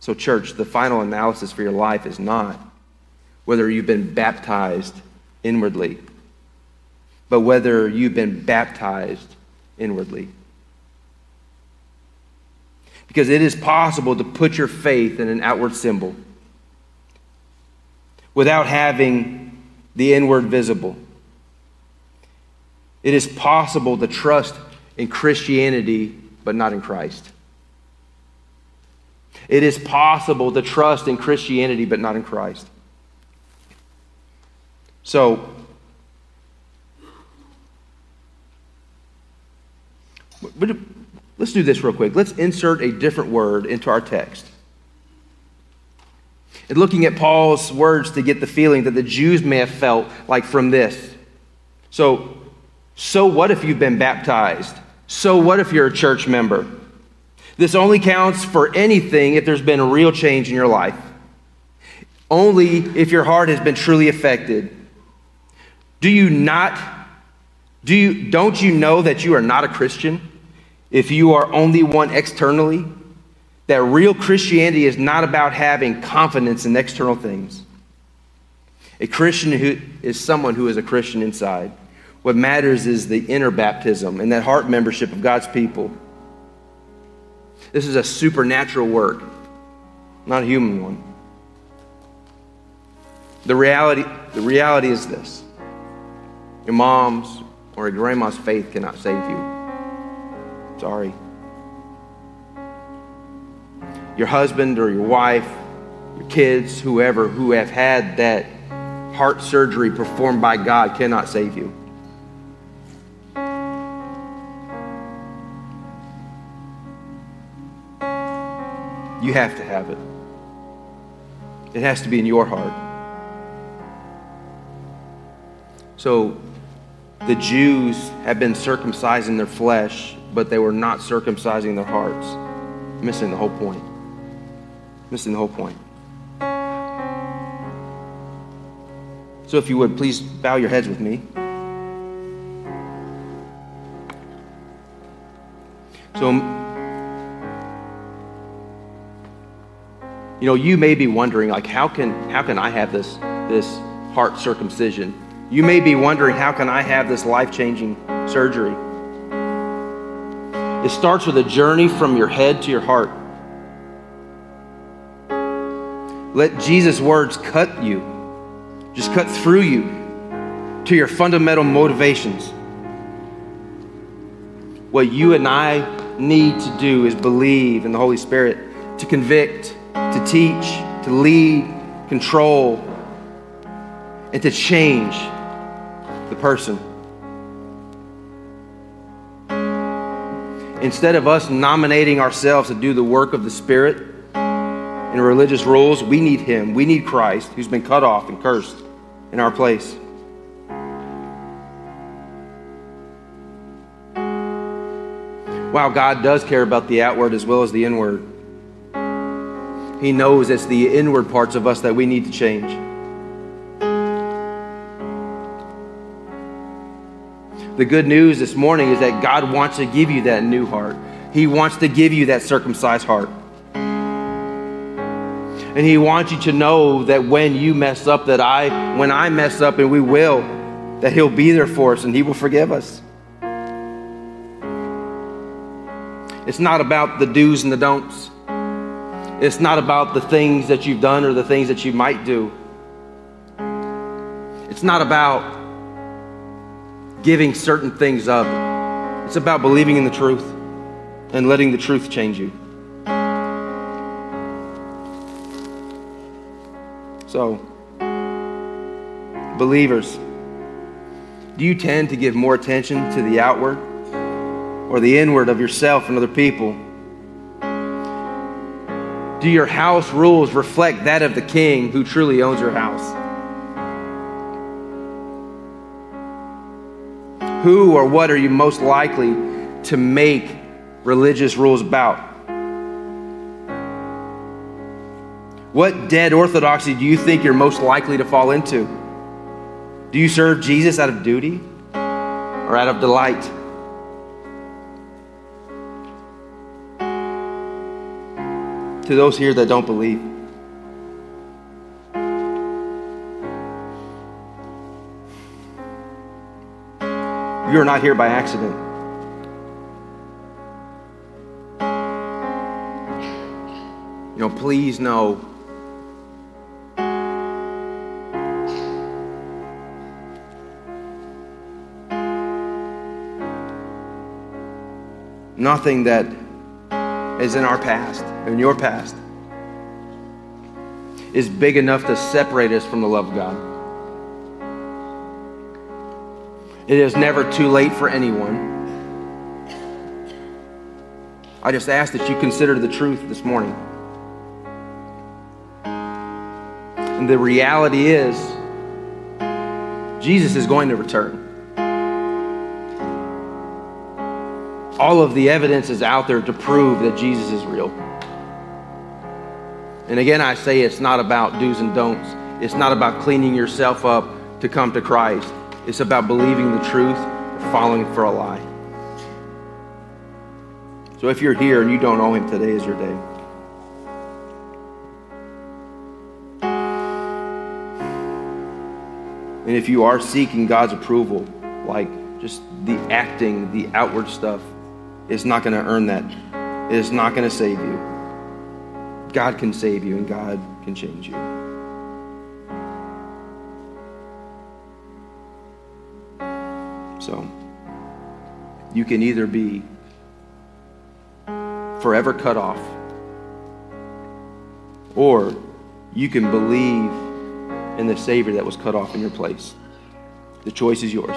so church, the final analysis for your life is not whether you've been baptized inwardly, but whether you've been baptized inwardly. Because it is possible to put your faith in an outward symbol without having the inward visible. It is possible to trust in Christianity but not in Christ. It is possible to trust in Christianity but not in Christ. So, let's do this real quick. Let's insert a different word into our text. And looking at Paul's words to get the feeling that the Jews may have felt like from this. So, so what if you've been baptized? So what if you're a church member? This only counts for anything if there's been a real change in your life. Only if your heart has been truly affected. Do you not do you don't you know that you are not a Christian if you are only one externally? That real Christianity is not about having confidence in external things. A Christian who is someone who is a Christian inside. What matters is the inner baptism and that heart membership of God's people. This is a supernatural work, not a human one. The reality, the reality is this your mom's or your grandma's faith cannot save you. Sorry. Your husband or your wife, your kids, whoever who have had that heart surgery performed by God cannot save you. You have to have it. It has to be in your heart. So, the Jews have been circumcising their flesh, but they were not circumcising their hearts. Missing the whole point. Missing the whole point. So, if you would, please bow your heads with me. So, You know, you may be wondering, like, how can, how can I have this, this heart circumcision? You may be wondering, how can I have this life changing surgery? It starts with a journey from your head to your heart. Let Jesus' words cut you, just cut through you to your fundamental motivations. What you and I need to do is believe in the Holy Spirit to convict, to teach, to lead, control, and to change the person. Instead of us nominating ourselves to do the work of the Spirit in religious rules, we need Him. We need Christ, who's been cut off and cursed in our place. Wow, God does care about the outward as well as the inward. He knows it's the inward parts of us that we need to change. The good news this morning is that God wants to give you that new heart. He wants to give you that circumcised heart. And he wants you to know that when you mess up, that I, when I mess up, and we will, that he'll be there for us and he will forgive us. It's not about the do's and the don'ts. It's not about the things that you've done or the things that you might do. It's not about giving certain things up. It's about believing in the truth and letting the truth change you. So, believers, do you tend to give more attention to the outward or the inward of yourself and other people? Do your house rules reflect that of the king who truly owns your house? who or what are you most likely to make religious rules about? What dead orthodoxy do you think you're most likely to fall into? Do you serve Jesus out of duty or out of delight? To those here that don't believe, you're not here by accident. You know, please know nothing that is in our past, in your past, is big enough to separate us from the love of God. It is never too late for anyone. I just ask that you consider the truth this morning. And the reality is, Jesus is going to return. all of the evidence is out there to prove that Jesus is real. And again, I say it's not about do's and don'ts. It's not about cleaning yourself up to come to Christ. It's about believing the truth or following for a lie. So if you're here and you don't know Him, today is your day. And if you are seeking God's approval, like just the acting, the outward stuff, is not going to earn that. It is not going to save you. God can save you and God can change you. You can either be forever cut off, or you can believe in the Savior that was cut off in your place. The choice is yours.